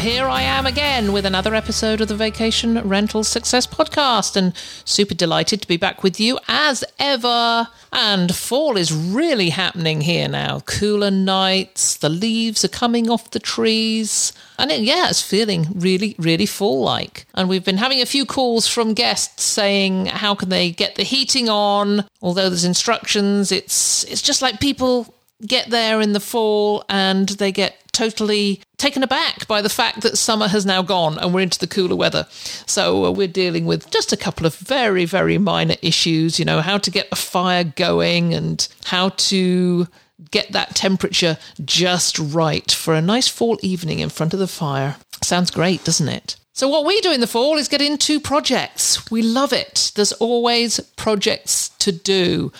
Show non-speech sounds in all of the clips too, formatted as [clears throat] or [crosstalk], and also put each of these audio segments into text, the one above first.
Here I am again with another episode of the Vacation Rental Success Podcast, and super delighted to be back with you as ever. And fall is really happening here now. Cooler nights, the leaves are coming off the trees, and it, yeah, it's feeling really, really fall like. And we've been having a few calls from guests saying how can they get the heating on. Although there's instructions, it's it's just like people get there in the fall and they get totally taken aback by the fact that summer has now gone and we're into the cooler weather. So uh, we're dealing with just a couple of very, very minor issues, you know, how to get a fire going and how to get that temperature just right for a nice fall evening in front of the fire. Sounds great, doesn't it? So, what we do in the fall is get into projects. We love it. There's always projects to do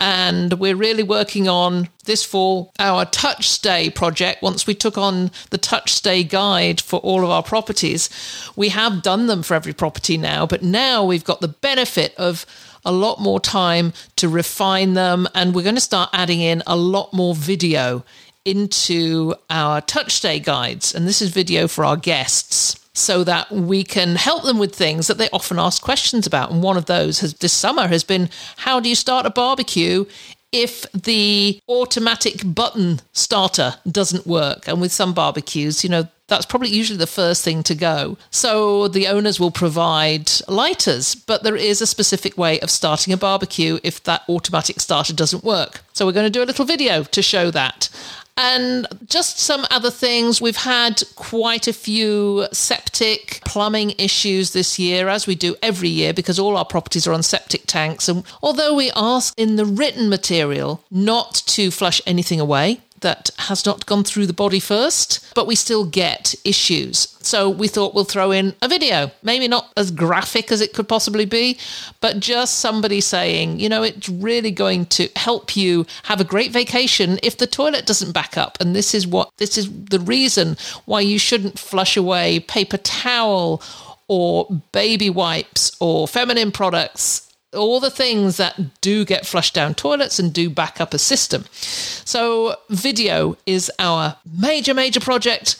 and we're really working on this fall our touch stay project. Once we took on the touch stay guide for all of our properties we have done them for every property now but now we've got the benefit of a lot more time to refine them and we're going to start adding in a lot more video into our touch stay guides. And this is video for our guests so that we can help them with things that they often ask questions about. And one of those has this summer has been how do you start a barbecue if the automatic button starter doesn't work? And with some barbecues, you know, that's probably usually the first thing to go. So the owners will provide lighters, but there is a specific way of starting a barbecue if that automatic starter doesn't work. So we're going to do a little video to show that. And just some other things. We've had quite a few septic plumbing issues this year, as we do every year, because all our properties are on septic tanks. And although we ask in the written material not to flush anything away, that has not gone through the body first, but we still get issues. So we thought we'll throw in a video, maybe not as graphic as it could possibly be, but just somebody saying, you know, it's really going to help you have a great vacation if the toilet doesn't back up. And this is what, this is the reason why you shouldn't flush away paper towel or baby wipes or feminine products all the things that do get flushed down toilets and do back up a system. So, video is our major, major project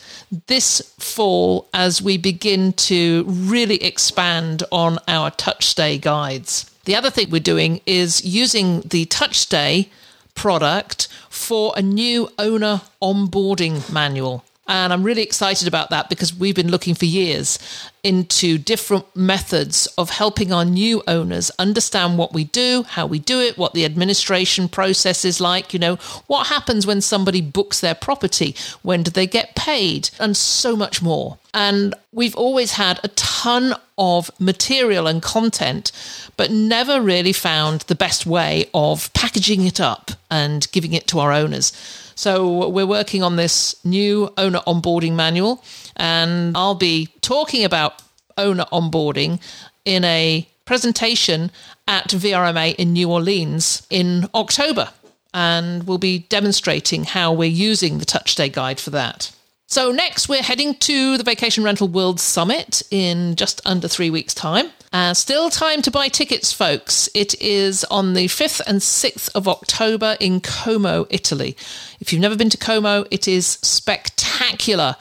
this fall as we begin to really expand on our touch stay guides. The other thing we're doing is using the touch stay product for a new owner onboarding manual. And I'm really excited about that because we've been looking for years into different methods of helping our new owners understand what we do, how we do it, what the administration process is like, you know, what happens when somebody books their property, when do they get paid, and so much more. And we've always had a ton of material and content, but never really found the best way of packaging it up and giving it to our owners. So we're working on this new owner onboarding manual, and I'll be talking about owner onboarding in a presentation at VRMA in New Orleans in October. And we'll be demonstrating how we're using the Touch Stay Guide for that. So, next, we're heading to the Vacation Rental World Summit in just under three weeks' time. Uh, still time to buy tickets, folks. It is on the 5th and 6th of October in Como, Italy. If you've never been to Como, it is spectacular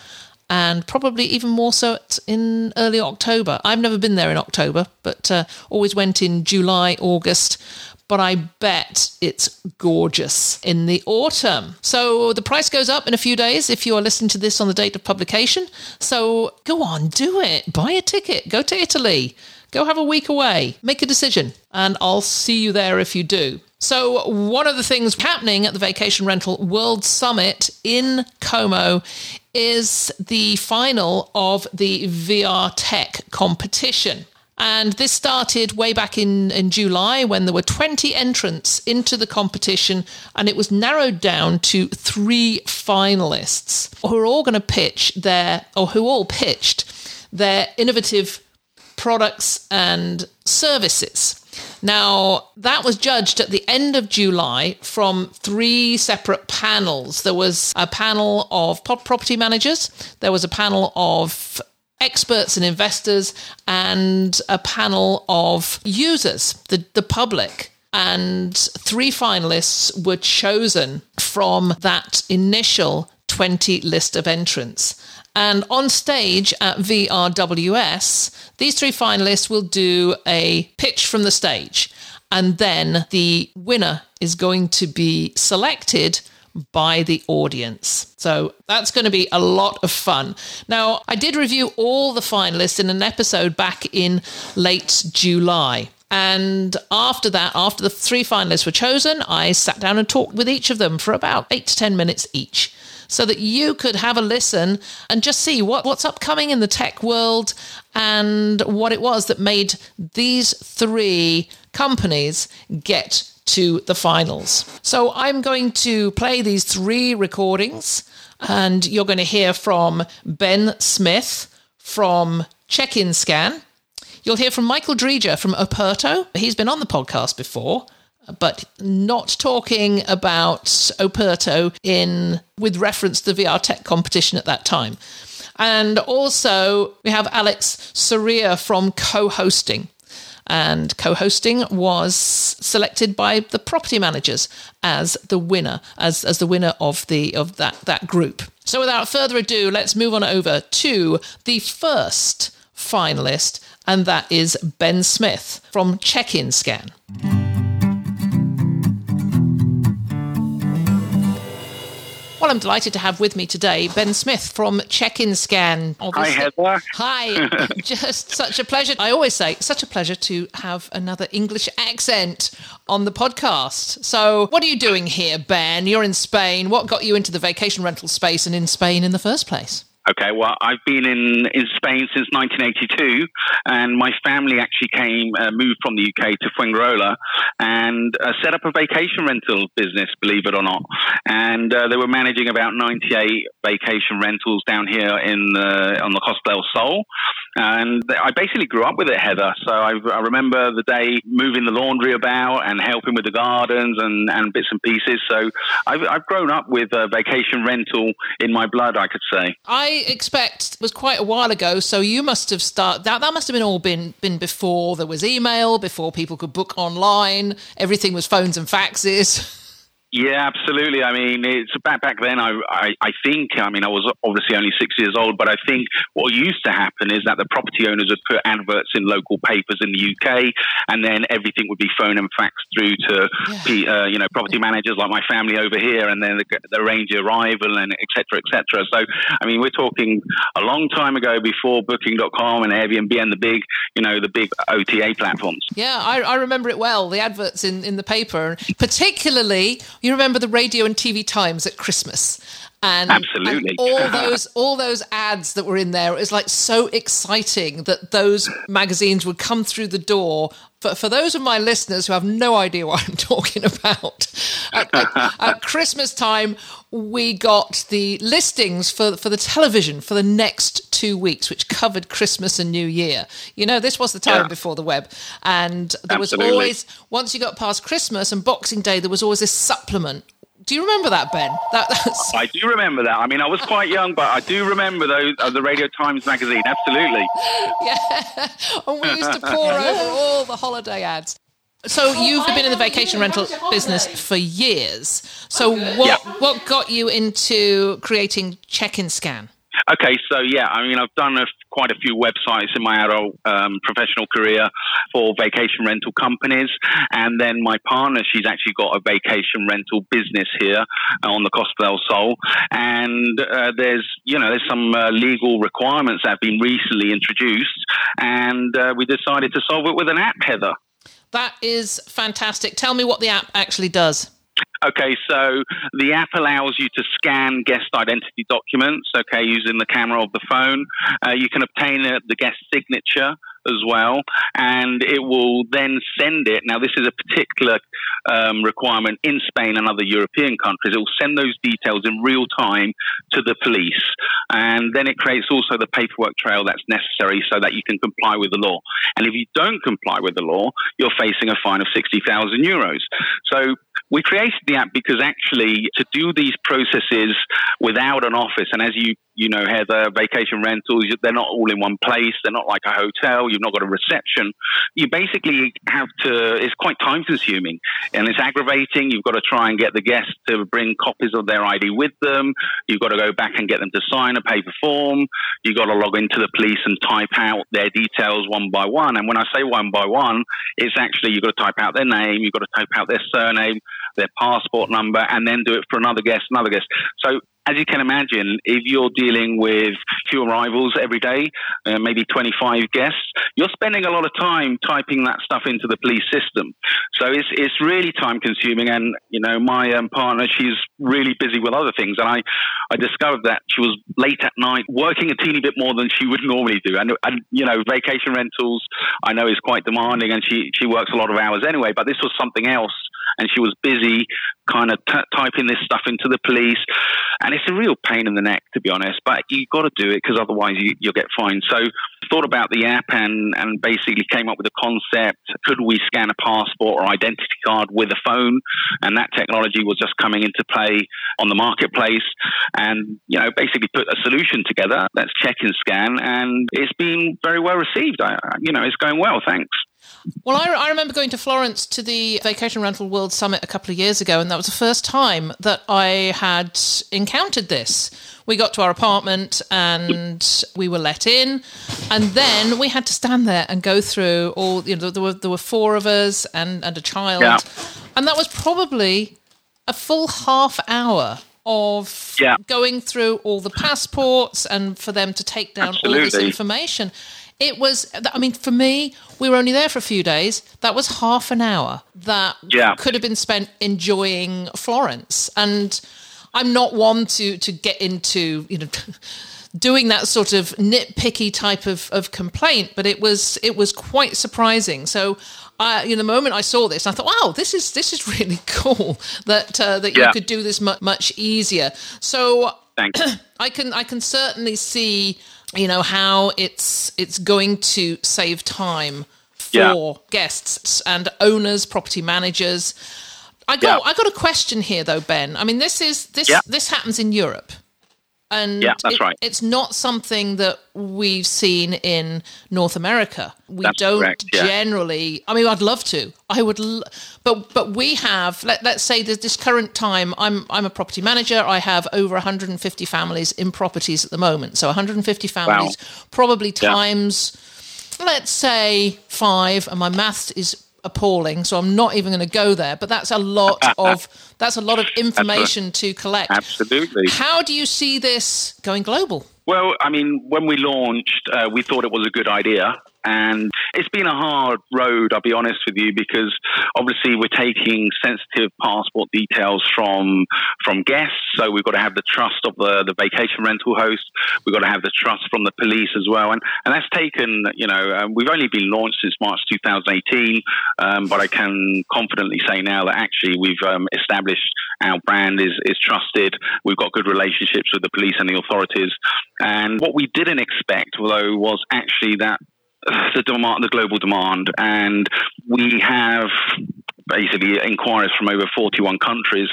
and probably even more so in early October. I've never been there in October, but uh, always went in July, August but I bet it's gorgeous in the autumn. So the price goes up in a few days if you are listening to this on the date of publication. So go on, do it. Buy a ticket, go to Italy, go have a week away, make a decision, and I'll see you there if you do. So, one of the things happening at the Vacation Rental World Summit in Como is the final of the VR Tech competition. And this started way back in, in July when there were 20 entrants into the competition, and it was narrowed down to three finalists who are all going to pitch their, or who all pitched their innovative products and services. Now, that was judged at the end of July from three separate panels. There was a panel of property managers, there was a panel of experts and investors, and a panel of users, the, the public. And three finalists were chosen from that initial 20 list of entrants. And on stage at VRWS, these three finalists will do a pitch from the stage. And then the winner is going to be selected by the audience. So that's going to be a lot of fun. Now, I did review all the finalists in an episode back in late July. And after that, after the three finalists were chosen, I sat down and talked with each of them for about eight to 10 minutes each so that you could have a listen and just see what, what's upcoming in the tech world and what it was that made these three companies get to the finals. So I'm going to play these three recordings, and you're going to hear from Ben Smith from Check In Scan. You'll hear from Michael Dreger from Operto. He's been on the podcast before but not talking about Operto in with reference to the VR Tech competition at that time. And also we have Alex Soria from co-hosting. And co-hosting was selected by the property managers as the winner, as, as the winner of the of that, that group. So without further ado, let's move on over to the first finalist, and that is Ben Smith from Check In Scan. Well, I'm delighted to have with me today Ben Smith from Check In Scan. Obviously. Hi, Heather. Hi. [laughs] Just such a pleasure. I always say, such a pleasure to have another English accent on the podcast. So, what are you doing here, Ben? You're in Spain. What got you into the vacation rental space and in Spain in the first place? Okay, well, I've been in, in Spain since 1982, and my family actually came, uh, moved from the UK to Fuengirola and uh, set up a vacation rental business, believe it or not. And uh, they were managing about 98 vacation rentals down here in the, on the Costa del Sol. And I basically grew up with it, Heather. So I, I remember the day moving the laundry about and helping with the gardens and, and bits and pieces. So I've, I've grown up with a vacation rental in my blood, I could say. I expect was quite a while ago. So you must have started that. That must have been all been been before there was email, before people could book online. Everything was phones and faxes. [laughs] Yeah, absolutely. I mean, it's back back then. I, I, I think. I mean, I was obviously only six years old, but I think what used to happen is that the property owners would put adverts in local papers in the UK, and then everything would be phone and fax through to yeah. uh, you know property managers like my family over here, and then the, the arrange arrival and etc. etc. So, I mean, we're talking a long time ago before Booking.com and Airbnb and the big you know the big OTA platforms. Yeah, I, I remember it well. The adverts in in the paper, particularly you remember the radio and TV times at Christmas? And, Absolutely. And all [laughs] those all those ads that were in there, it was like so exciting that those magazines would come through the door. For, for those of my listeners who have no idea what I'm [laughs] talking about, at, at, at [laughs] Christmas time, we got the listings for for the television for the next two weeks, which covered Christmas and New Year. You know, this was the time yeah. before the web, and there Absolutely. was always once you got past Christmas and Boxing Day, there was always this supplement do you remember that, Ben? That, [laughs] that's... I do remember that. I mean, I was quite young, but I do remember those uh, the Radio Times magazine. Absolutely. [laughs] Yeah, and we used to pour [laughs] over all the holiday ads. So you've been in the vacation rental business for years. So what yeah. what got you into creating Check In Scan? Okay, so yeah, I mean, I've done a, quite a few websites in my adult um, professional career for vacation rental companies, and then my partner, she's actually got a vacation rental business here on the Costa del Sol, and uh, there's you know there's some uh, legal requirements that have been recently introduced, and uh, we decided to solve it with an app, Heather. That is fantastic. Tell me what the app actually does. Okay, so the app allows you to scan guest identity documents, okay, using the camera of the phone. Uh, you can obtain uh, the guest signature, as well, and it will then send it. Now, this is a particular um, requirement in Spain and other European countries. It will send those details in real time to the police, and then it creates also the paperwork trail that's necessary so that you can comply with the law. And if you don't comply with the law, you're facing a fine of 60,000 euros. So we created the app because actually to do these processes without an office, and as you you know, Heather, vacation rentals, they're not all in one place. They're not like a hotel. You've not got a reception. You basically have to, it's quite time consuming and it's aggravating. You've got to try and get the guests to bring copies of their ID with them. You've got to go back and get them to sign a paper form. You've got to log into the police and type out their details one by one. And when I say one by one, it's actually you've got to type out their name, you've got to type out their surname, their passport number, and then do it for another guest, another guest. So as you can imagine, if you're dealing with few arrivals every day, uh, maybe 25 guests, you're spending a lot of time typing that stuff into the police system. So it's it's really time consuming. And you know, my um, partner, she's really busy with other things, and I I discovered that she was late at night working a teeny bit more than she would normally do. And, and you know, vacation rentals I know is quite demanding, and she she works a lot of hours anyway. But this was something else and she was busy kind of t- typing this stuff into the police. And it's a real pain in the neck, to be honest, but you've got to do it because otherwise you, will get fined. So thought about the app and, and basically came up with a concept. Could we scan a passport or identity card with a phone? And that technology was just coming into play on the marketplace and, you know, basically put a solution together. Let's check and scan. And it's been very well received. I, you know, it's going well. Thanks. Well, I, I, remember going to Florence to the Vacation Rental World Summit a couple of years ago, and that was the first time that I had encountered this. We got to our apartment and we were let in, and then we had to stand there and go through all. You know, there were there were four of us and and a child, yeah. and that was probably a full half hour of yeah. going through all the passports and for them to take down Absolutely. all this information. It was, I mean, for me, we were only there for a few days. That was half an hour that yeah. could have been spent enjoying Florence. And I'm not one to, to get into, you know, [laughs] doing that sort of nitpicky type of, of complaint, but it was it was quite surprising. So, uh, you know, the moment I saw this, I thought, "Wow, this is this is [laughs] really cool that uh, that yeah. you could do this much much easier." So, [clears throat] I can I can certainly see you know how it's it's going to save time for yeah. guests and owners, property managers. I got yeah. I got a question here though, Ben. I mean, this is this yeah. this happens in Europe. And yeah, that's it, right. It's not something that we've seen in North America. We that's don't correct, yeah. generally. I mean, I'd love to. I would, but but we have. Let, let's say that this current time, I'm I'm a property manager. I have over 150 families in properties at the moment. So 150 families, wow. probably times, yeah. let's say five, and my maths is appalling so i'm not even going to go there but that's a lot [laughs] of that's a lot of information to collect. Absolutely. How do you see this going global? Well, I mean, when we launched, uh, we thought it was a good idea. And it's been a hard road, I'll be honest with you, because obviously we're taking sensitive passport details from from guests. So we've got to have the trust of the, the vacation rental host. We've got to have the trust from the police as well. And, and that's taken, you know, um, we've only been launched since March 2018. Um, but I can confidently say now that actually we've um, established our brand is, is trusted. We've got good relationships with the police and the authorities. And what we didn't expect, though, was actually that the demand, the global demand, and we have basically inquiries from over 41 countries.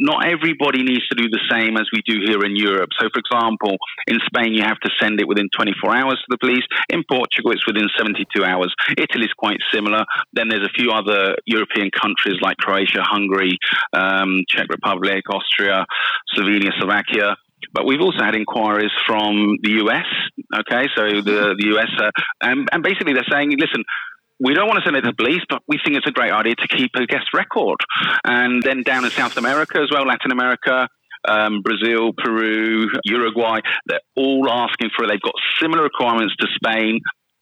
Not everybody needs to do the same as we do here in Europe. So, for example, in Spain, you have to send it within 24 hours to the police. In Portugal, it's within 72 hours. Italy is quite similar. Then there's a few other European countries like Croatia, Hungary, um, Czech Republic, Austria, Slovenia, Slovakia but we've also had inquiries from the US. Okay, so the the US, uh, and, and basically they're saying, listen, we don't want to send it to the police, but we think it's a great idea to keep a guest record. And then down in South America as well, Latin America, um, Brazil, Peru, Uruguay, they're all asking for it. They've got similar requirements to Spain.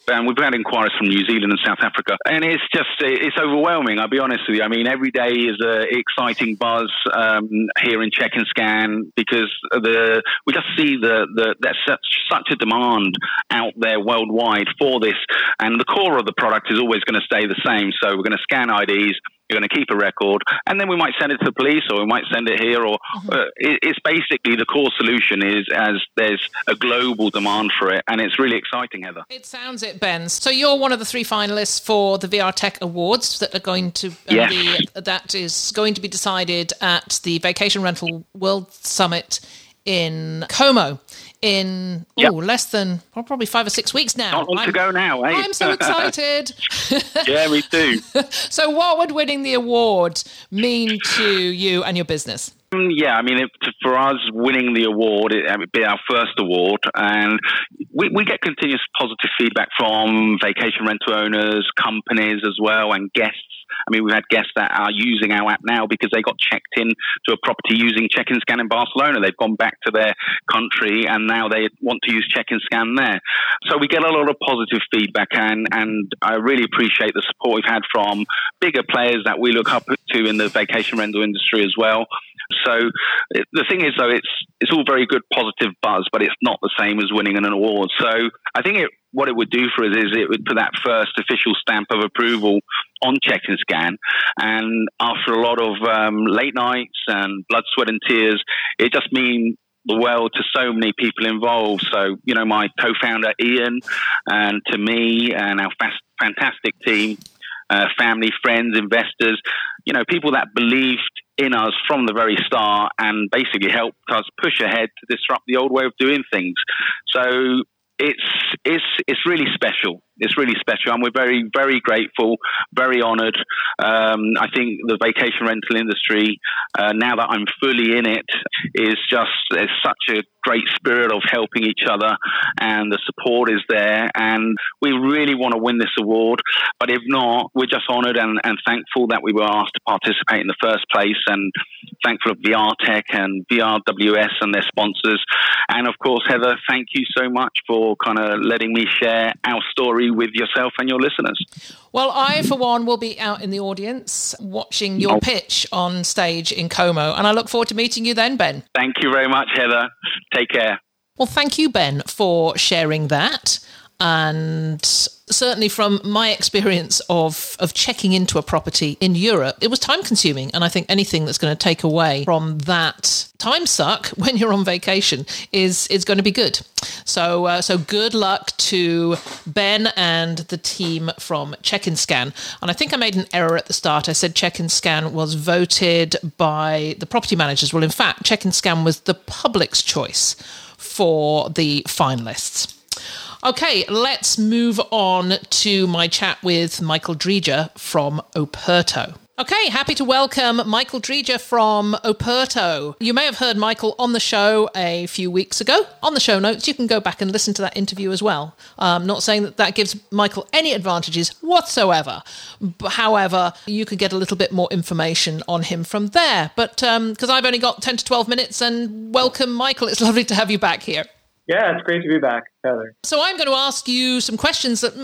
And we've had inquiries from New Zealand and South Africa, and it's just it's overwhelming. I'll be honest with you. I mean, every day is an exciting buzz um, here in Check In Scan because the we just see the, the there's such, such a demand out there worldwide for this, and the core of the product is always going to stay the same. So we're going to scan IDs, you're going to keep a record, and then we might send it to the police, or we might send it here. Or mm-hmm. uh, it, it's basically the core solution is as there's a global demand for it, and it's really exciting, Heather. It sounds it, Ben. So you're one of the three finalists for the VR Tech Awards that are going to uh, yes. be, that is going to be decided at the Vacation Rental World Summit in Como in yep. oh, less than well, probably five or six weeks now. Not long I'm, to go now, eh? I'm so excited. [laughs] yeah, me too. [laughs] so, what would winning the award mean to you and your business? Mm, yeah, I mean, it, for us, winning the award, it, would be our first award, and we, we get continuous positive feedback from vacation rental owners, companies as well, and guests I mean, we've had guests that are using our app now because they got checked in to a property using Check In Scan in Barcelona. They've gone back to their country and now they want to use Check In Scan there. So we get a lot of positive feedback and, and I really appreciate the support we've had from bigger players that we look up to in the vacation rental industry as well. So the thing is, though, it's it's all very good, positive buzz, but it's not the same as winning an award. So I think it, what it would do for us is it would put that first official stamp of approval on Check In Scan. And after a lot of um, late nights and blood, sweat, and tears, it just means the world to so many people involved. So, you know, my co founder Ian, and to me, and our fast, fantastic team, uh, family, friends, investors, you know, people that believed in us from the very start and basically helped us push ahead to disrupt the old way of doing things. So it's it's it's really special. It's really special, and we're very very grateful, very honoured. Um, I think the vacation rental industry, uh, now that I'm fully in it, is just there's such a great spirit of helping each other, and the support is there, and we really want to win this award. But if not, we're just honoured and, and thankful that we were asked to participate in the first place, and thankful of VR Tech and VRWS and their sponsors, and of course, Heather, thank you so much for kind of letting me share our story with yourself and your listeners. Well, I, for one, will be out in the audience watching your pitch on stage in Como, and I look forward to meeting you then, Ben. Thank you very much, Heather. Take care. Well, thank you, Ben, for sharing that. And certainly from my experience of of checking into a property in Europe, it was time consuming. And I think anything that's going to take away from that time suck [laughs] when you're on vacation is is going to be good. So uh, so good luck to Ben and the team from Check In Scan. And I think I made an error at the start. I said Check In Scan was voted by the property managers. Well, in fact, Check In Scan was the public's choice for the finalists. Okay, let's move on to my chat with Michael Dreger from Operto. Okay, happy to welcome Michael Dreger from Operto. You may have heard Michael on the show a few weeks ago. On the show notes, you can go back and listen to that interview as well. I'm not saying that that gives Michael any advantages whatsoever. However, you could get a little bit more information on him from there. But because um, I've only got 10 to 12 minutes, and welcome, Michael. It's [laughs] lovely to have you back here. Yeah, it's great to be back, Heather. So I'm going to ask you some questions that,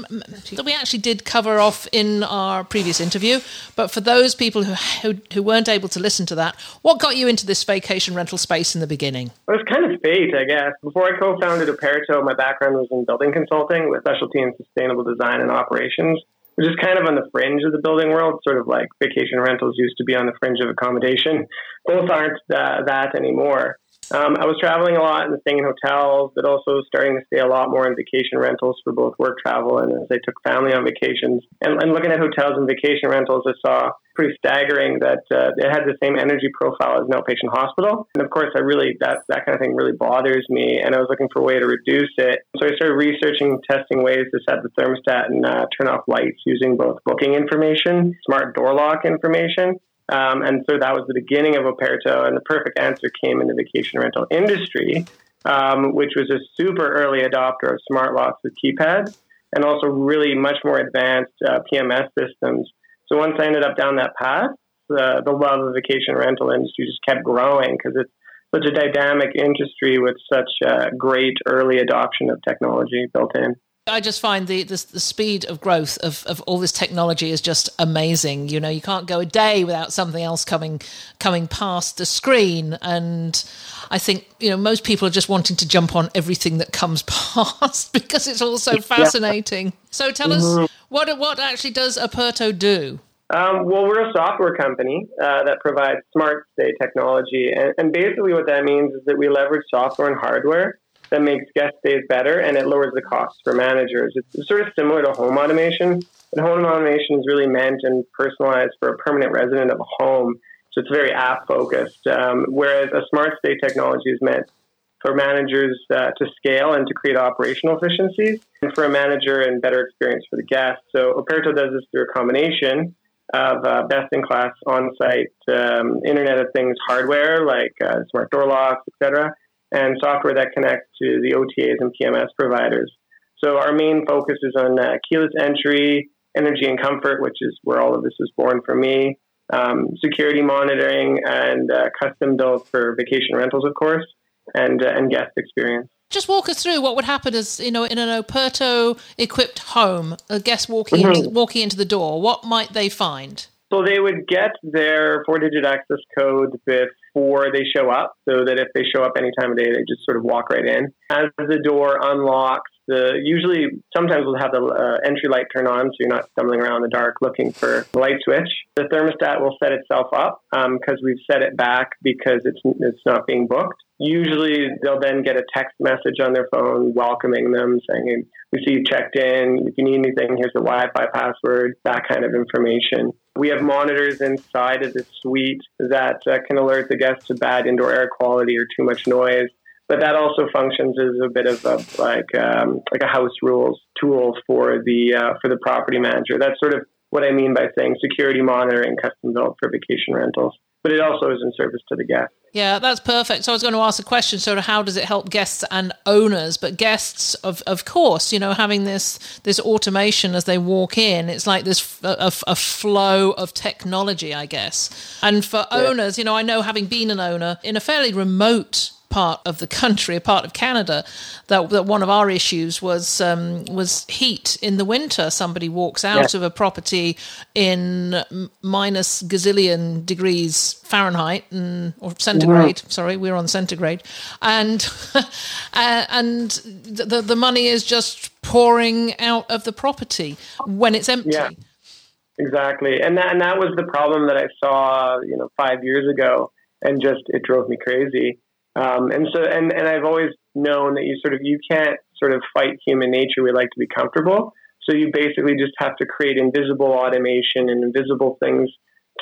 that we actually did cover off in our previous interview. But for those people who, who, who weren't able to listen to that, what got you into this vacation rental space in the beginning? It was kind of fate, I guess. Before I co-founded Operto, my background was in building consulting with specialty in sustainable design and operations which is kind of on the fringe of the building world, sort of like vacation rentals used to be on the fringe of accommodation. Both aren't uh, that anymore. Um, I was traveling a lot and staying in hotels, but also starting to stay a lot more in vacation rentals for both work travel and as I took family on vacations. And, and looking at hotels and vacation rentals, I saw pretty staggering that uh, it had the same energy profile as an outpatient hospital. And of course, I really that that kind of thing really bothers me, and I was looking for a way to reduce it. So I started researching, testing ways to set the thermostat and uh, turn off lights using both booking information, smart door lock information, um, and so that was the beginning of Operto, and the perfect answer came in the vacation rental industry, um, which was a super early adopter of smart locks with keypads and also really much more advanced uh, PMS systems. So once I ended up down that path, the, the love of vacation rental industry just kept growing because it's such a dynamic industry with such uh, great early adoption of technology built in. I just find the, the, the speed of growth of, of all this technology is just amazing. You know, you can't go a day without something else coming coming past the screen, and I think you know most people are just wanting to jump on everything that comes [laughs] past because it's all so fascinating. Yeah. So tell mm-hmm. us what what actually does Operto do? Um, well, we're a software company uh, that provides smart stay technology, and, and basically what that means is that we leverage software and hardware that makes guest stays better and it lowers the costs for managers. It's sort of similar to home automation. But home automation is really meant and personalized for a permanent resident of a home. So it's very app focused. Um, whereas a smart stay technology is meant for managers uh, to scale and to create operational efficiencies and for a manager and better experience for the guests. So Operto does this through a combination of uh, best in class on site um, Internet of Things hardware like uh, smart door locks, etc and software that connects to the OTAs and PMS providers. So our main focus is on uh, keyless entry, energy and comfort, which is where all of this was born for me, um, security monitoring, and uh, custom built for vacation rentals, of course, and uh, and guest experience. Just walk us through what would happen as you know in an Operto equipped home, a guest walking mm-hmm. into, walking into the door. What might they find? So they would get their four-digit access code before they show up, so that if they show up any time of day, they just sort of walk right in. As the door unlocks, the usually sometimes we'll have the uh, entry light turn on, so you're not stumbling around in the dark looking for the light switch. The thermostat will set itself up because um, we've set it back because it's it's not being booked. Usually, they'll then get a text message on their phone welcoming them, saying, hey, "We see you checked in. If you need anything, here's the Wi-Fi password." That kind of information. We have monitors inside of the suite that uh, can alert the guests to bad indoor air quality or too much noise but that also functions as a bit of a like um, like a house rules tool for the uh, for the property manager. That's sort of what I mean by saying security monitoring custom built for vacation rentals. But it also is in service to the guest. Yeah, that's perfect. So I was going to ask a question: sort of how does it help guests and owners? But guests, of of course, you know, having this this automation as they walk in, it's like this a, a flow of technology, I guess. And for yeah. owners, you know, I know having been an owner in a fairly remote part of the country, a part of Canada, that, that one of our issues was um, was heat in the winter. Somebody walks out yeah. of a property in minus gazillion degrees Fahrenheit and, or centigrade. Sorry, we're on centigrade, and [laughs] uh, and the the money is just pouring out of the property when it's empty. Yeah. Exactly, and that and that was the problem that I saw, you know, five years ago, and just it drove me crazy um, and so, and, and I've always known that you sort of, you can't sort of fight human nature. We like to be comfortable. So you basically just have to create invisible automation and invisible things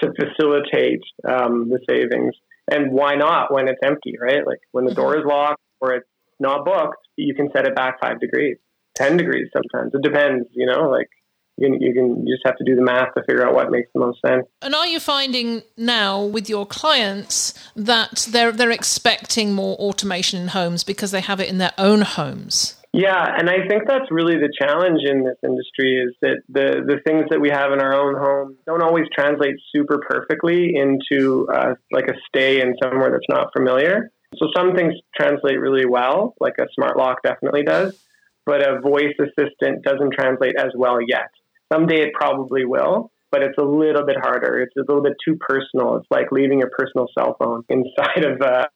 to facilitate um, the savings. And why not when it's empty, right? Like when the door mm-hmm. is locked or it's not booked, you can set it back five degrees, 10 degrees sometimes. It depends, you know, like you can, you can you just have to do the math to figure out what makes the most sense. And are you finding now with your clients that they're they're expecting more automation in homes because they have it in their own homes? Yeah, and I think that's really the challenge in this industry is that the the things that we have in our own home don't always translate super perfectly into uh, like a stay in somewhere that's not familiar. So some things translate really well, like a smart lock definitely does, but a voice assistant doesn't translate as well yet. Someday it probably will, but it's a little bit harder. It's a little bit too personal. It's like leaving your personal cell phone [laughs] inside of a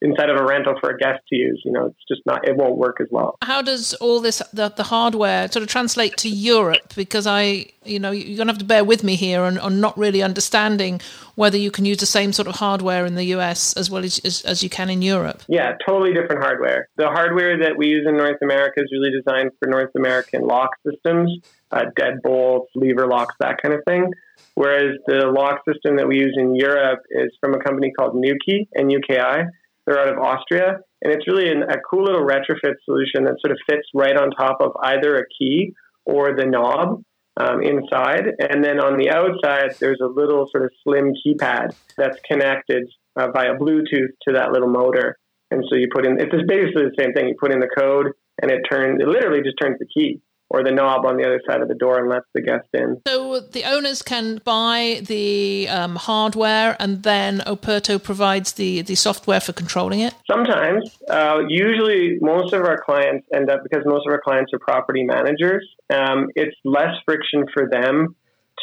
inside of a rental for a guest to use. You know, it's just not. It won't work as well. How does all this the, the hardware sort of translate to Europe? Because I, you know, you're going to have to bear with me here on, on not really understanding whether you can use the same sort of hardware in the US as well as, as, as you can in Europe. Yeah, totally different hardware. The hardware that we use in North America is really designed for North American lock systems uh, deadbolts, lever locks, that kind of thing. Whereas the lock system that we use in Europe is from a company called Nuki and UKI. They're out of Austria. And it's really an, a cool little retrofit solution that sort of fits right on top of either a key or the knob um, inside. And then on the outside, there's a little sort of slim keypad that's connected uh, via Bluetooth to that little motor. And so you put in, it's basically the same thing. You put in the code and it turns, it literally just turns the key or the knob on the other side of the door and lets the guest in. So the owners can buy the um, hardware and then Operto provides the, the software for controlling it? Sometimes. Uh, usually, most of our clients end up, because most of our clients are property managers, um, it's less friction for them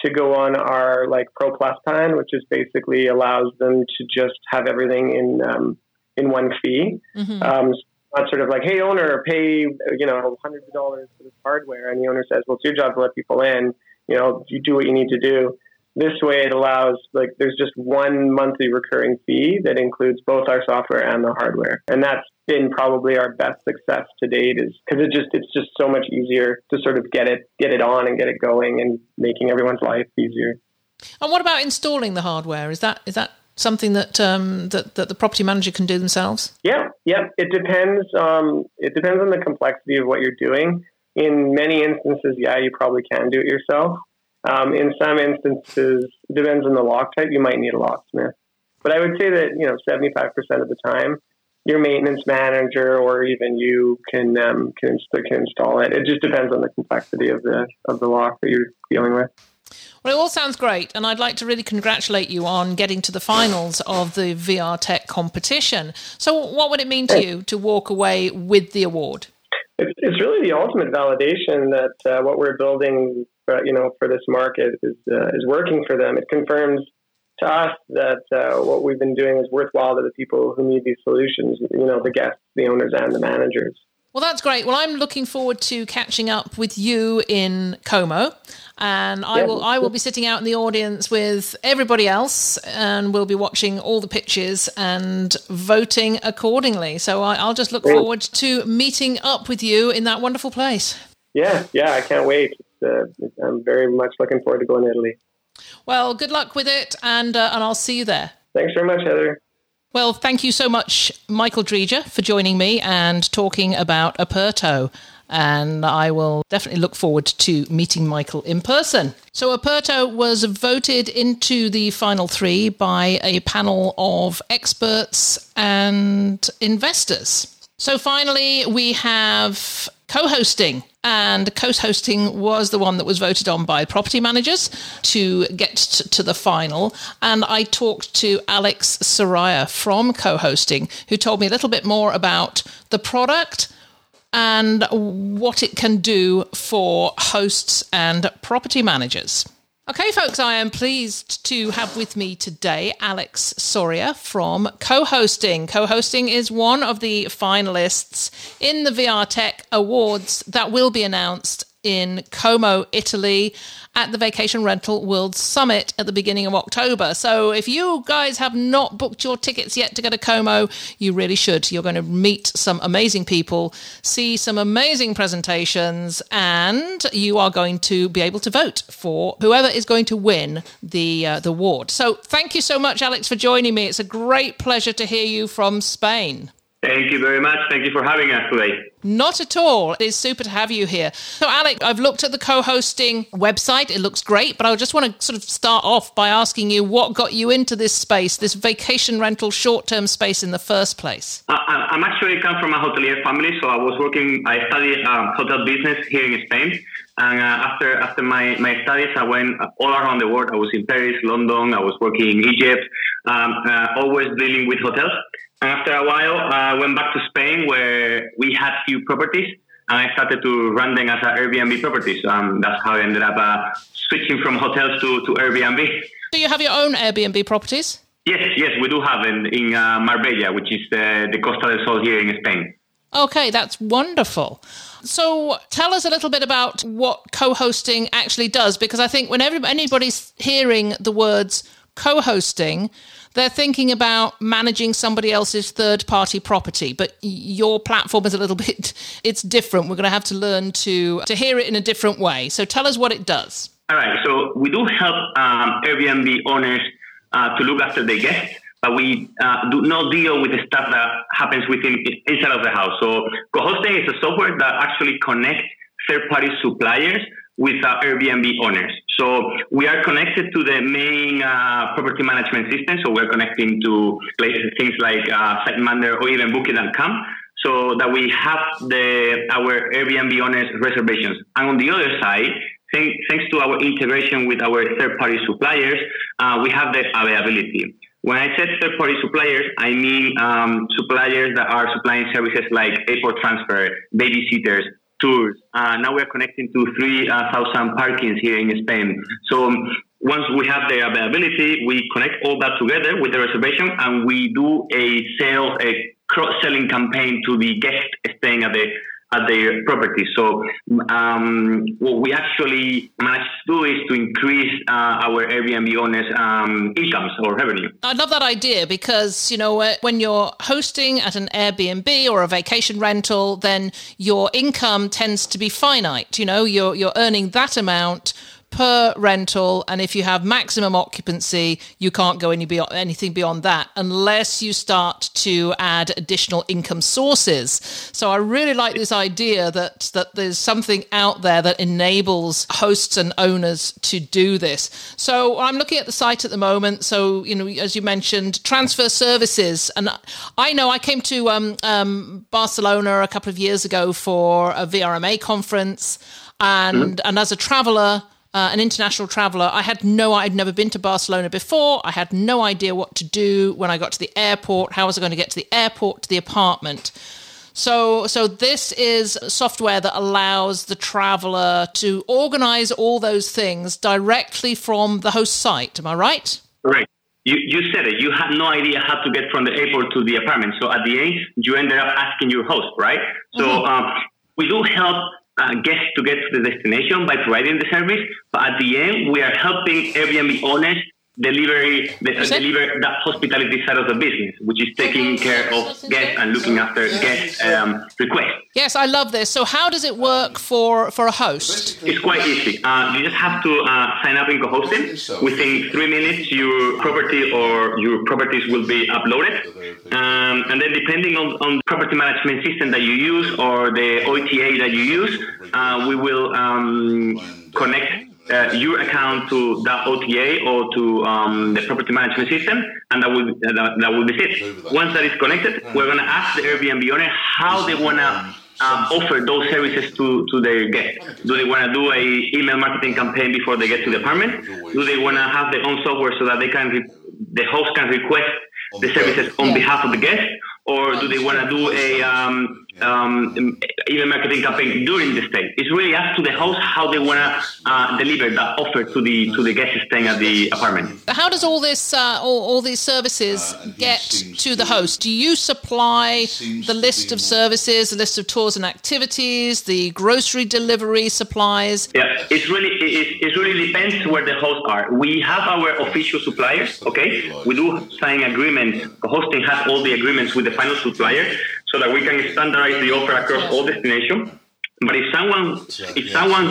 to go on our like Pro Plus plan, which is basically allows them to just have everything in um, in one fee. Mm-hmm. Um, not sort of like, hey, owner, pay you know hundreds of dollars for this hardware, and the owner says, well, it's your job to let people in. You know, you do what you need to do. This way, it allows like there's just one monthly recurring fee that includes both our software and the hardware, and that's been probably our best success to date. Is because it just it's just so much easier to sort of get it get it on and get it going and making everyone's life easier. And what about installing the hardware? Is that is that something that um, that that the property manager can do themselves? Yeah, yeah. It depends. Um, it depends on the complexity of what you're doing. In many instances, yeah, you probably can do it yourself. Um, in some instances, it depends on the lock type. You might need a locksmith. But I would say that you know, seventy five percent of the time, your maintenance manager or even you can um, can, can install it. It just depends on the complexity of the of the lock that you're dealing with. Well, it all sounds great, and I'd like to really congratulate you on getting to the finals of the VR Tech competition. So, what would it mean to you to walk away with the award? It's, really the ultimate validation that uh, what we're building, uh, you know, for this market is uh, is working for them. It confirms to us that uh, what we've been doing is worthwhile to the people who need these solutions. You know, the guests, the owners, and the managers. Well, that's great. Well, I'm looking forward to catching up with you in Como, and I will I will be sitting out in the audience with everybody else, and we'll be watching all the pitches and voting accordingly. So I, will just look forward to meeting up with you in that wonderful place. Yeah, yeah, I can't wait. Uh, I'm very much looking forward to going to Italy. Well, good luck with it, and uh, and I'll see you there. Thanks very much, Heather. Well, thank you so much, Michael Dreger, for joining me and talking about Operto. And I will definitely look forward to meeting Michael in person. So, Operto was voted into the final three by a panel of experts and investors. So, finally, we have co hosting. And co hosting was the one that was voted on by property managers to get to the final. And I talked to Alex Soraya from co hosting, who told me a little bit more about the product and what it can do for hosts and property managers. Okay, folks, I am pleased to have with me today Alex Soria from Co hosting. Co hosting is one of the finalists in the VR Tech Awards that will be announced in Como, Italy, at the Vacation Rental World Summit at the beginning of October. So if you guys have not booked your tickets yet to go to Como, you really should. You're going to meet some amazing people, see some amazing presentations, and you are going to be able to vote for whoever is going to win the uh, the award. So thank you so much, Alex, for joining me. It's a great pleasure to hear you from Spain. Thank you very much. Thank you for having us today. Not at all. It is super to have you here. So, Alec, I've looked at the co hosting website. It looks great, but I just want to sort of start off by asking you what got you into this space, this vacation rental short term space in the first place? Uh, I'm actually come from a hotelier family, so I was working, I studied um, hotel business here in Spain. And uh, after after my, my studies, I went all around the world. I was in Paris, London, I was working in Egypt, um, uh, always dealing with hotels. After a while, I went back to Spain where we had few properties and I started to run them as an Airbnb properties. Um, that's how I ended up uh, switching from hotels to, to Airbnb. Do you have your own Airbnb properties? Yes, yes, we do have in, in uh, Marbella, which is the, the Costa del Sol here in Spain. Okay, that's wonderful. So tell us a little bit about what co-hosting actually does, because I think when anybody's hearing the words co-hosting, they're thinking about managing somebody else's third party property but your platform is a little [laughs] bit it's different. We're going to have to learn to to hear it in a different way. So tell us what it does. All right. So we do help um, airbnb owners uh, to look after their guests but we uh, do not deal with the stuff that happens within inside of the house. So co-hosting is a software that actually connects third party suppliers with uh, Airbnb owners. So we are connected to the main uh, property management system. So we're connecting to places, things like uh, SiteMinder or even Booking.com. so that we have the our Airbnb owners reservations. And on the other side, thanks, thanks to our integration with our third-party suppliers, uh, we have the availability. When I said third-party suppliers, I mean um, suppliers that are supplying services like airport transfer, babysitters, tours. Uh, now we're connecting to 3,000 parkings here in Spain. So um, once we have the availability, we connect all that together with the reservation and we do a sales, a cross-selling campaign to the guest staying at the at their property. So um, what we actually managed to do is to increase uh, our Airbnb owners' um, incomes or revenue. I love that idea because you know when you're hosting at an Airbnb or a vacation rental, then your income tends to be finite. You know, you're you're earning that amount per rental and if you have maximum occupancy you can't go any beyond anything beyond that unless you start to add additional income sources. So i really like this idea that that there's something out there that enables hosts and owners to do this. So i'm looking at the site at the moment. So you know as you mentioned transfer services. And i know i came to um, um, barcelona a couple of years ago for a vrma conference. And mm-hmm. and as a traveler uh, an international traveler. I had no, I'd never been to Barcelona before. I had no idea what to do when I got to the airport. How was I going to get to the airport to the apartment? So, so this is software that allows the traveler to organize all those things directly from the host site. Am I right? Right. You, you said it. You had no idea how to get from the airport to the apartment. So at the end, you ended up asking your host, right? So mm-hmm. um, we do help uh, guests to get to the destination by providing the service. But at the end, we are helping Airbnb owners delivery the, uh, deliver that hospitality side of the business, which is taking care of guests and looking after guest um, requests. Yes, I love this. So, how does it work for for a host? It's quite easy. Uh, you just have to uh, sign up in co-hosting. Within three minutes, your property or your properties will be uploaded, um, and then depending on, on the property management system that you use or the OTA that you use, uh, we will um, connect uh, your account to that OTA or to um, the property management system, and that will uh, that, that, will be it. Once that is connected, we're going to ask the Airbnb owner how they want to um, offer those services to, to their guests. Do they want to do a email marketing campaign before they get to the apartment? Do they want to have their own software so that they can re- the host can request the services on behalf of the guest? or do they want to do a um, um, email marketing campaign during the stay? It's really up to the host how they want to uh, deliver that offer to the to the guests staying at the apartment. How does all this uh, all, all, these services uh, get to the host? Do you supply the list of services, the list of tours and activities, the grocery delivery supplies? Yeah, it's really it, it really depends where the hosts are. We have our official suppliers. Okay, we do sign agreements. The hosting has all the agreements with the the final supplier so that we can standardize the offer across all destinations. But if someone, if someone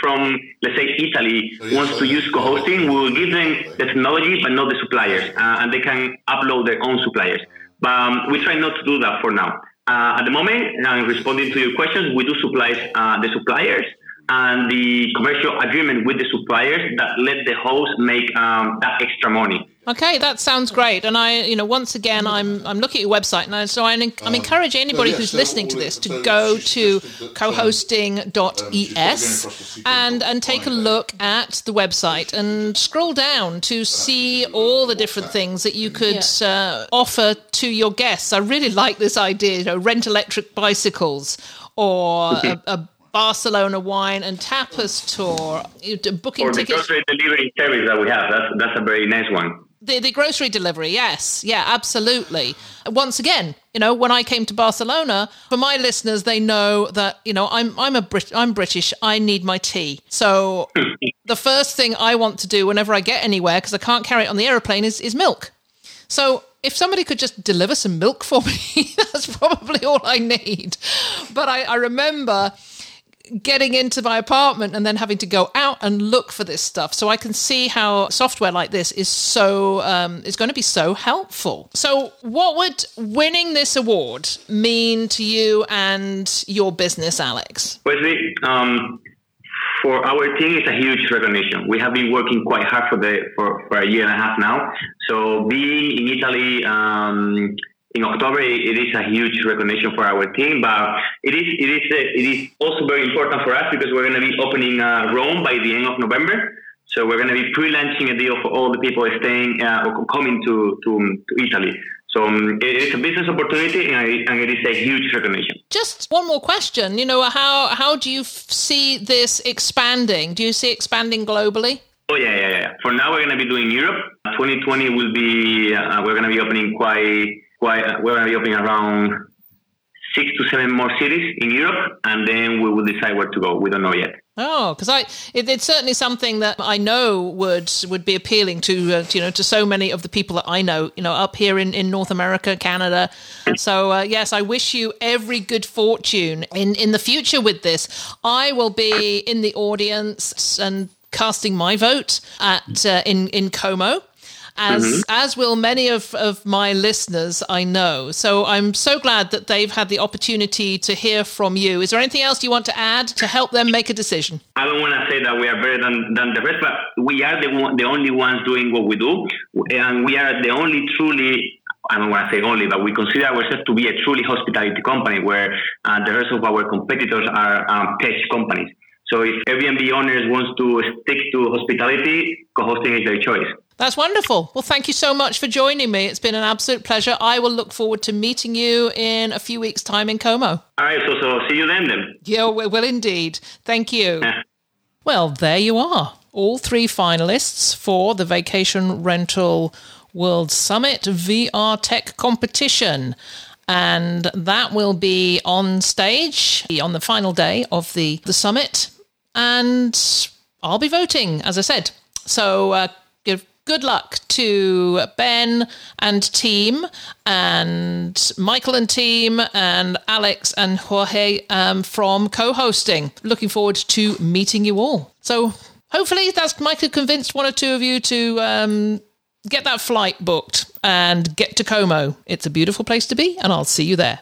from, let's say, Italy wants to use co-hosting, we will give them the technology, but not the suppliers, uh, and they can upload their own suppliers. But um, we try not to do that for now. Uh, at the moment, uh, responding to your questions, we do supply uh, the suppliers and the commercial agreement with the suppliers that let the host make um, that extra money. Okay, that sounds great. And I, you know, once again, I'm I'm looking at your website, and so I, am um, encouraging anybody who's listening to this to go to cohosting.es and and take a look at the website and scroll down to see all the different things that you could uh, offer to your guests. I really like this idea. You know, rent electric bicycles or a, [laughs] a Barcelona wine and tapas tour, booking or the tickets. grocery delivery service that we have. That's that's a very nice one. The, the grocery delivery, yes, yeah, absolutely. Once again, you know, when I came to Barcelona, for my listeners, they know that you know I'm I'm a Brit I'm British. I need my tea. So [laughs] the first thing I want to do whenever I get anywhere, because I can't carry it on the aeroplane, is is milk. So if somebody could just deliver some milk for [laughs] me, [laughs] that's probably all I need. But I, I remember getting into my apartment and then having to go out and look for this stuff. So I can see how software like this is so um, is going to be so helpful. So what would winning this award mean to you and your business, Alex? Um, for our team, it's a huge recognition. We have been working quite hard for the for, for a year and a half now. So being in Italy. Um, in October, it is a huge recognition for our team, but it is it is it is also very important for us because we're going to be opening uh, Rome by the end of November. So we're going to be pre-launching a deal for all the people staying uh, or coming to, to, to Italy. So um, it is a business opportunity and it is a huge recognition. Just one more question. You know, how how do you f- see this expanding? Do you see expanding globally? Oh yeah, yeah, yeah. For now, we're going to be doing Europe. 2020 will be. Uh, we're going to be opening quite, quite. We're going to be opening around six to seven more cities in Europe, and then we will decide where to go. We don't know yet. Oh, because it, it's certainly something that I know would would be appealing to, uh, you know to so many of the people that I know you know up here in, in North America, Canada. So uh, yes, I wish you every good fortune in in the future with this. I will be in the audience and casting my vote at uh, in in Como as mm-hmm. as will many of, of my listeners I know. So I'm so glad that they've had the opportunity to hear from you. Is there anything else you want to add to help them make a decision? I don't want to say that we are better than, than the rest, but we are the one, the only ones doing what we do, and we are the only truly I don't want to say only, but we consider ourselves to be a truly hospitality company where uh, the rest of our competitors are um, tech companies. So if Airbnb owners wants to stick to hospitality, co-hosting is their choice. That's wonderful. Well, thank you so much for joining me. It's been an absolute pleasure. I will look forward to meeting you in a few weeks' time in Como. All right, so, so see you then then. Yeah, well, indeed. Thank you. well, there you are. All three finalists for the Vacation Rental World Summit VR Tech Competition. And that will be on stage on the final day of the, the summit. And I'll be voting, as I said. So uh, good luck to Ben and team, and Michael and team, and Alex and Jorge um, from co hosting. Looking forward to meeting you all. So hopefully that's Michael convinced one or two of you to um, get that flight booked and get to Como. It's a beautiful place to be, and I'll see you there.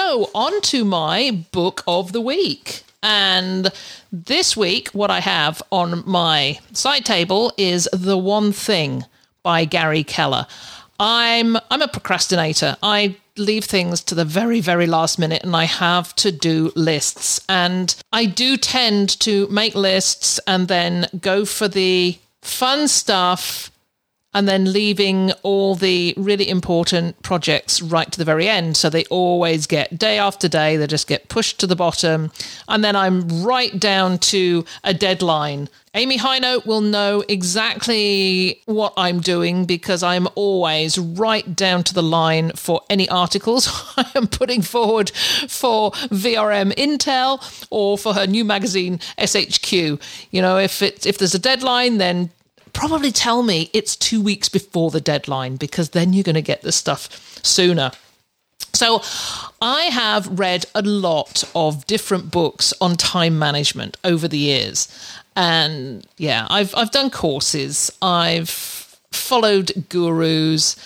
So, on to my book of the week. And this week, what I have on my side table is The One Thing by Gary Keller. I'm I'm a procrastinator. I leave things to the very very last minute and I have to do lists. And I do tend to make lists and then go for the fun stuff and then leaving all the really important projects right to the very end. So they always get day after day, they just get pushed to the bottom. And then I'm right down to a deadline. Amy Hinote will know exactly what I'm doing because I'm always right down to the line for any articles [laughs] I am putting forward for VRM Intel or for her new magazine SHQ. You know, if it if there's a deadline, then probably tell me it's two weeks before the deadline because then you're going to get the stuff sooner. So, I have read a lot of different books on time management over the years. And yeah, I've, I've done courses, I've followed gurus,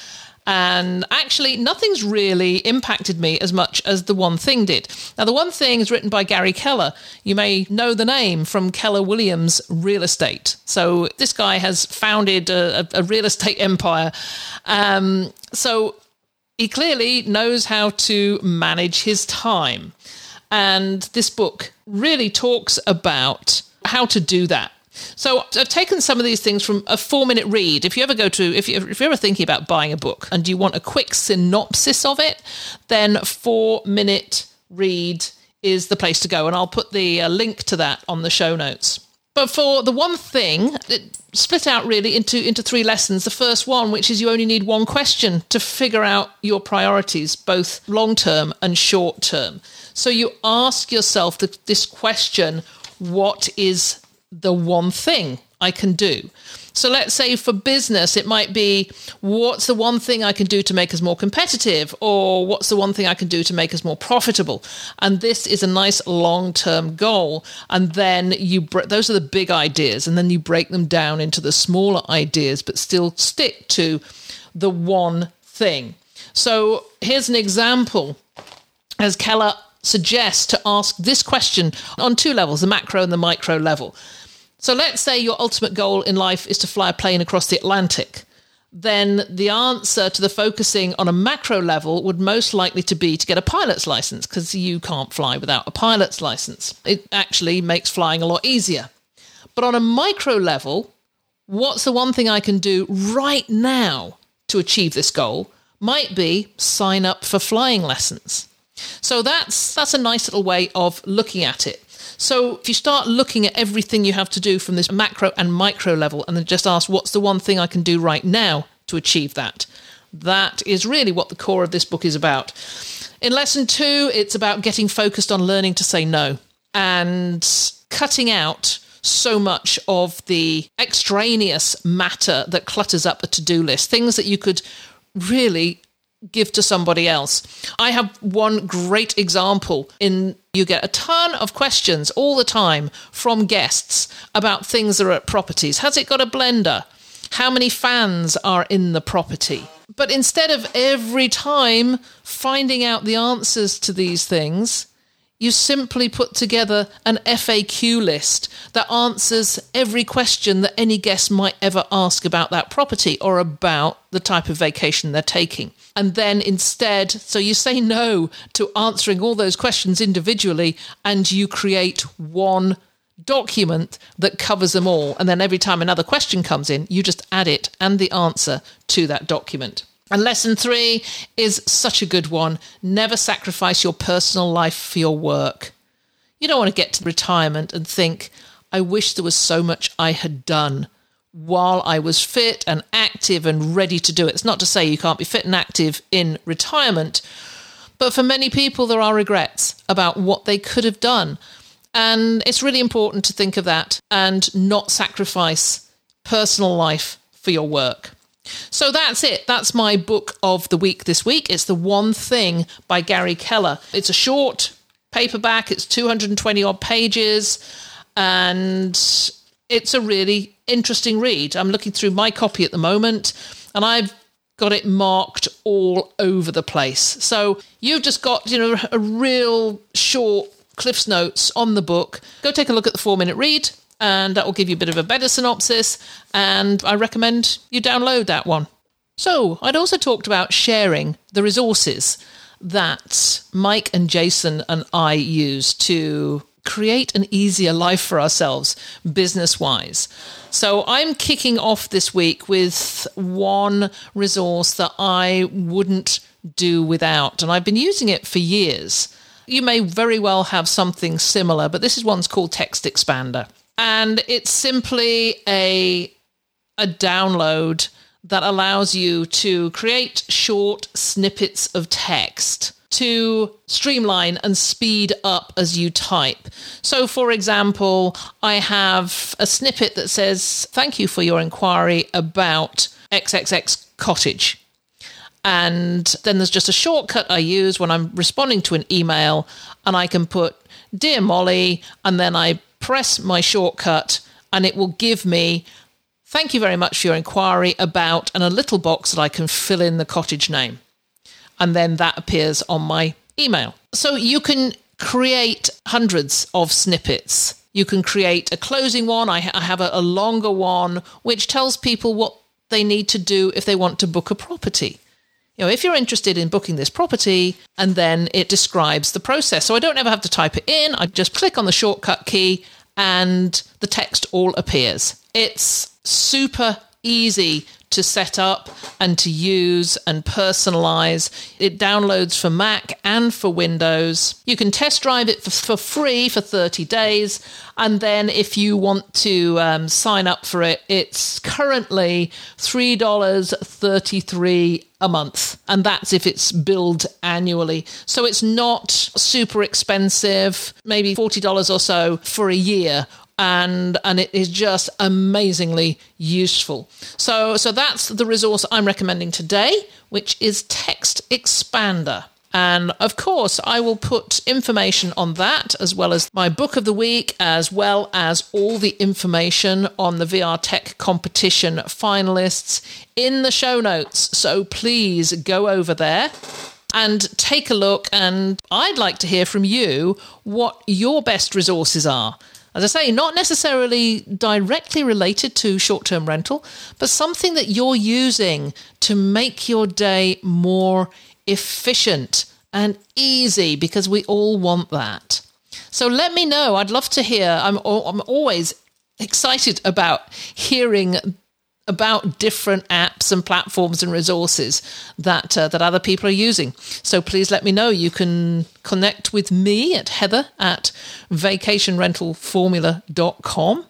and actually, nothing's really impacted me as much as The One Thing did. Now, The One Thing is written by Gary Keller. You may know the name from Keller Williams Real Estate. So, this guy has founded a, a real estate empire. Um, so, he clearly knows how to manage his time. And this book really talks about how to do that. So I've taken some of these things from a four minute read. If you ever go to, if, you, if you're ever thinking about buying a book and you want a quick synopsis of it, then four minute read is the place to go. And I'll put the uh, link to that on the show notes. But for the one thing, it split out really into, into three lessons. The first one, which is you only need one question to figure out your priorities, both long term and short term. So you ask yourself the, this question what is the one thing I can do. So let's say for business, it might be what's the one thing I can do to make us more competitive, or what's the one thing I can do to make us more profitable. And this is a nice long term goal. And then you, those are the big ideas, and then you break them down into the smaller ideas, but still stick to the one thing. So here's an example as Keller suggests, to ask this question on two levels the macro and the micro level. So let's say your ultimate goal in life is to fly a plane across the Atlantic. Then the answer to the focusing on a macro level would most likely to be to get a pilot's license because you can't fly without a pilot's license. It actually makes flying a lot easier. But on a micro level, what's the one thing I can do right now to achieve this goal? Might be sign up for flying lessons. So that's that's a nice little way of looking at it. So if you start looking at everything you have to do from this macro and micro level and then just ask what's the one thing I can do right now to achieve that? That is really what the core of this book is about. In lesson 2, it's about getting focused on learning to say no and cutting out so much of the extraneous matter that clutters up a to-do list, things that you could really give to somebody else. I have one great example in you get a ton of questions all the time from guests about things that are at properties. Has it got a blender? How many fans are in the property? But instead of every time finding out the answers to these things, you simply put together an FAQ list that answers every question that any guest might ever ask about that property or about the type of vacation they're taking. And then instead, so you say no to answering all those questions individually and you create one document that covers them all. And then every time another question comes in, you just add it and the answer to that document. And lesson three is such a good one. Never sacrifice your personal life for your work. You don't want to get to retirement and think, I wish there was so much I had done while I was fit and active and ready to do it. It's not to say you can't be fit and active in retirement, but for many people, there are regrets about what they could have done. And it's really important to think of that and not sacrifice personal life for your work. So that's it. That's my book of the week this week. It's The One Thing by Gary Keller. It's a short paperback, it's 220 odd pages, and it's a really interesting read. I'm looking through my copy at the moment, and I've got it marked all over the place. So you've just got, you know, a real short Cliff's Notes on the book. Go take a look at the four minute read and that will give you a bit of a better synopsis. And I recommend you download that one. So, I'd also talked about sharing the resources that Mike and Jason and I use to create an easier life for ourselves business wise. So, I'm kicking off this week with one resource that I wouldn't do without, and I've been using it for years. You may very well have something similar, but this is one's called Text Expander and it's simply a a download that allows you to create short snippets of text to streamline and speed up as you type. So, for example, I have a snippet that says, Thank you for your inquiry about XXX cottage. And then there's just a shortcut I use when I'm responding to an email, and I can put, Dear Molly, and then I press my shortcut and it will give me thank you very much for your inquiry about and a little box that I can fill in the cottage name. And then that appears on my email. So you can create hundreds of snippets. You can create a closing one. I, I have a, a longer one which tells people what they need to do if they want to book a property. You know, if you're interested in booking this property, and then it describes the process. So I don't ever have to type it in. I just click on the shortcut key and the text all appears. It's super easy to set up and to use and personalize. It downloads for Mac and for Windows. You can test drive it for, for free for 30 days. And then if you want to um, sign up for it, it's currently $3.33 a month. And that's if it's billed annually. So it's not super expensive, maybe $40 or so for a year and and it is just amazingly useful. So so that's the resource I'm recommending today, which is Text Expander. And of course, I will put information on that as well as my book of the week, as well as all the information on the VR Tech competition finalists in the show notes. So please go over there and take a look. And I'd like to hear from you what your best resources are. As I say, not necessarily directly related to short term rental, but something that you're using to make your day more efficient and easy because we all want that. So let me know. I'd love to hear. I'm, I'm always excited about hearing about different apps and platforms and resources that uh, that other people are using. So please let me know. You can connect with me at heather at vacationrentalformula.com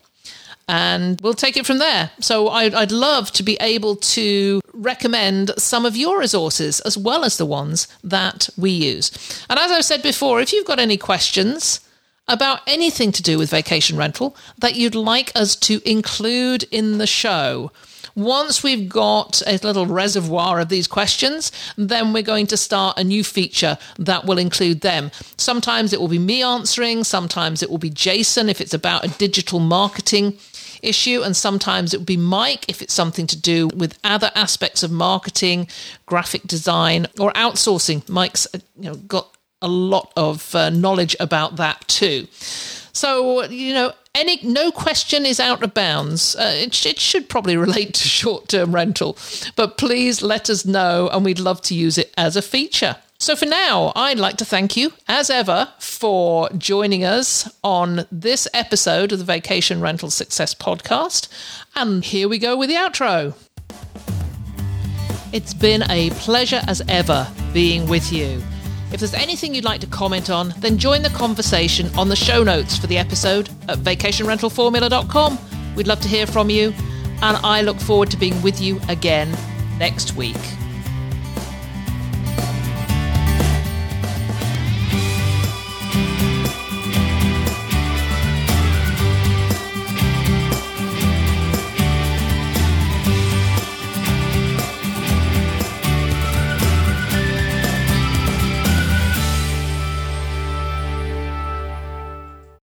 and we'll take it from there. So I'd, I'd love to be able to recommend some of your resources as well as the ones that we use. And as I've said before, if you've got any questions, about anything to do with vacation rental that you'd like us to include in the show. Once we've got a little reservoir of these questions, then we're going to start a new feature that will include them. Sometimes it will be me answering, sometimes it will be Jason if it's about a digital marketing issue, and sometimes it will be Mike if it's something to do with other aspects of marketing, graphic design, or outsourcing. Mike's uh, you know got a lot of uh, knowledge about that too. So, you know, any no question is out of bounds. Uh, it, it should probably [laughs] relate to short term rental, but please let us know and we'd love to use it as a feature. So, for now, I'd like to thank you, as ever, for joining us on this episode of the Vacation Rental Success Podcast. And here we go with the outro. It's been a pleasure as ever being with you. If there's anything you'd like to comment on, then join the conversation on the show notes for the episode at vacationrentalformula.com. We'd love to hear from you, and I look forward to being with you again next week.